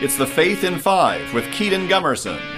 It's the Faith in Five with Kedon Gumerson.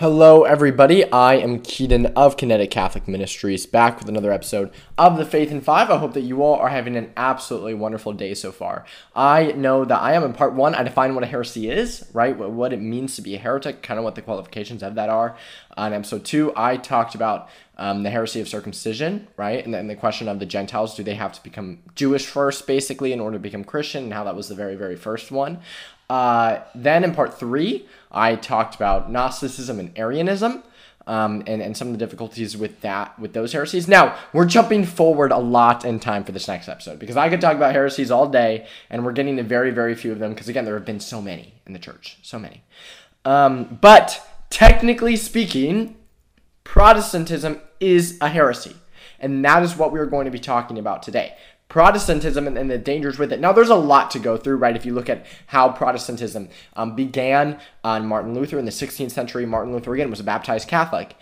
Hello, everybody. I am Kedon of Kinetic Catholic Ministries, back with another episode of The Faith in Five. I hope that you all are having an absolutely wonderful day so far. I know that I am in part one. I define what a heresy is, right? What it means to be a heretic, kind of what the qualifications of that are. On episode two, I talked about um, the heresy of circumcision, right? And then the question of the Gentiles do they have to become Jewish first, basically, in order to become Christian, and how that was the very, very first one. Uh, then in part three, I talked about Gnosticism and Arianism. Um, and, and some of the difficulties with that with those heresies. Now we're jumping forward a lot in time for this next episode because I could talk about heresies all day, and we're getting to very very few of them because again there have been so many in the church, so many. Um, but technically speaking, Protestantism is a heresy, and that is what we are going to be talking about today. Protestantism and, and, the dangers with it. Now, there's a lot to go through, right? If you look at how Protestantism um, began on Martin Luther in the 16th century, Martin Luther again was a baptized Catholic.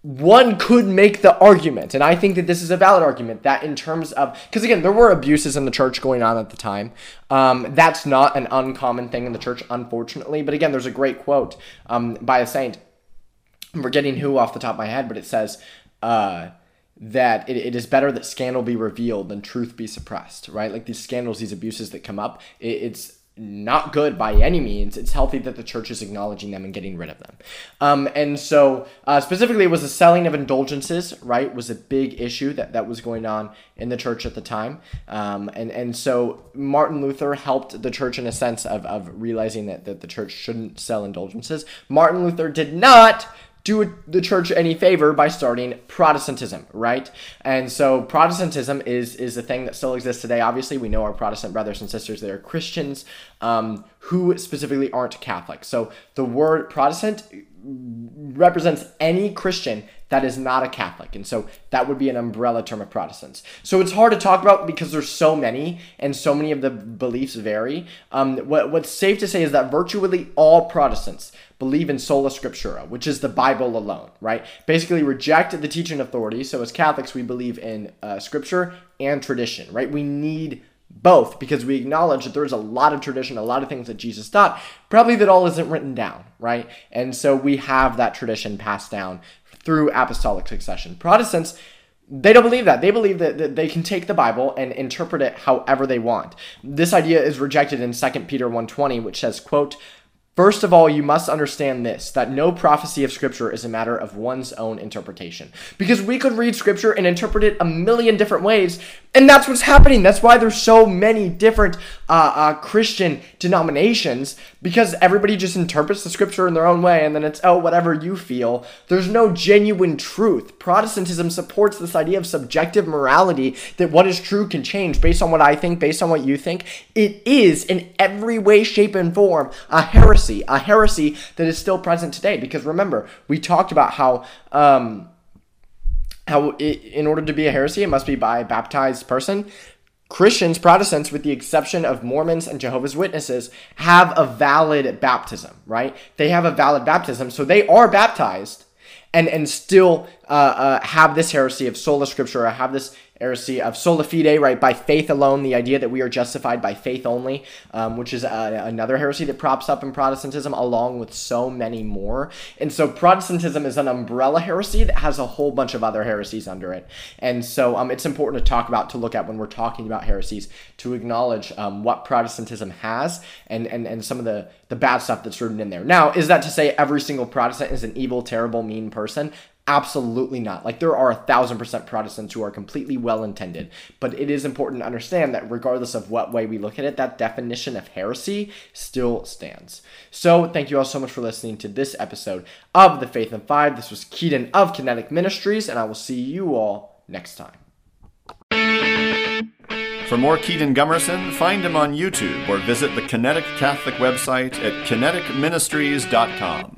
One could make the argument, and I think that this is a valid argument, that in terms of, because again, there were abuses in the church going on at the time. Um, that's not an uncommon thing in the church, unfortunately. But again, there's a great quote um, by a saint. I'm forgetting who off the top of my head, but it says, uh, that it, it is better that scandal be revealed than truth be suppressed, right? Like these scandals, these abuses that come up, it, it's not good by any means. It's healthy that the church is acknowledging them and getting rid of them. Um, and so, uh, specifically, it was the selling of indulgences, right, was a big issue that, that was going on in the church at the time. Um, and, and so, Martin Luther helped the church in a sense of, of realizing that, that the church shouldn't sell indulgences. Martin Luther did not do the church any favor by starting Protestantism, right? And so Protestantism is is a thing that still exists today. Obviously, we know our Protestant brothers and sisters; they are Christians um, who specifically aren't Catholic. So the word Protestant represents any Christian that is not a Catholic. And so that would be an umbrella term of Protestants. So it's hard to talk about because there's so many and so many of the beliefs vary. Um, what, what's safe to say is that virtually all Protestants believe in sola scriptura, which is the Bible alone, right? Basically reject the teaching authority. So as Catholics, we believe in uh, scripture and tradition, right? We need both because we acknowledge that there's a lot of tradition, a lot of things that Jesus taught, probably that all isn't written down, right? And so we have that tradition passed down through apostolic succession. Protestants, they don't believe that. They believe that, that they can take the Bible and interpret it however they want. This idea is rejected in 2 Peter 1:20, which says, quote, First of all, you must understand this that no prophecy of Scripture is a matter of one's own interpretation. Because we could read Scripture and interpret it a million different ways, and that's what's happening. That's why there's so many different uh, uh, Christian denominations, because everybody just interprets the Scripture in their own way, and then it's, oh, whatever you feel. There's no genuine truth. Protestantism supports this idea of subjective morality that what is true can change based on what I think, based on what you think. It is, in every way, shape, and form, a heresy a heresy that is still present today. Because remember, we talked about how. Um, how it, in order to be a heresy, it must be by a baptized person. Christians, Protestants, with the exception of Mormons and Jehovah's Witnesses, have a valid baptism, right? They have a valid baptism, so they are baptized and and still uh, uh, have this heresy of sola scriptura, have this heresy of sola fide, right? By faith alone, the idea that we are justified by faith only, um, which is uh, another heresy that props up in Protestantism, along with so many more. And so Protestantism is an umbrella heresy that has a whole bunch of other heresies under it. And so um, it's important to talk about, to look at when we're talking about heresies, to acknowledge um, what Protestantism has and, and, and some of the, the bad stuff that's written in there. Now, is that to say every single Protestant is an evil, terrible, mean person? Absolutely not. Like there are a thousand percent Protestants who are completely well intended, but it is important to understand that regardless of what way we look at it, that definition of heresy still stands. So thank you all so much for listening to this episode of The Faith in Five. This was Kedon of Kinetic Ministries, and I will see you all next time. For more Kedon Gumerson, find him on YouTube or visit the Kinetic Catholic website at kineticministries.com.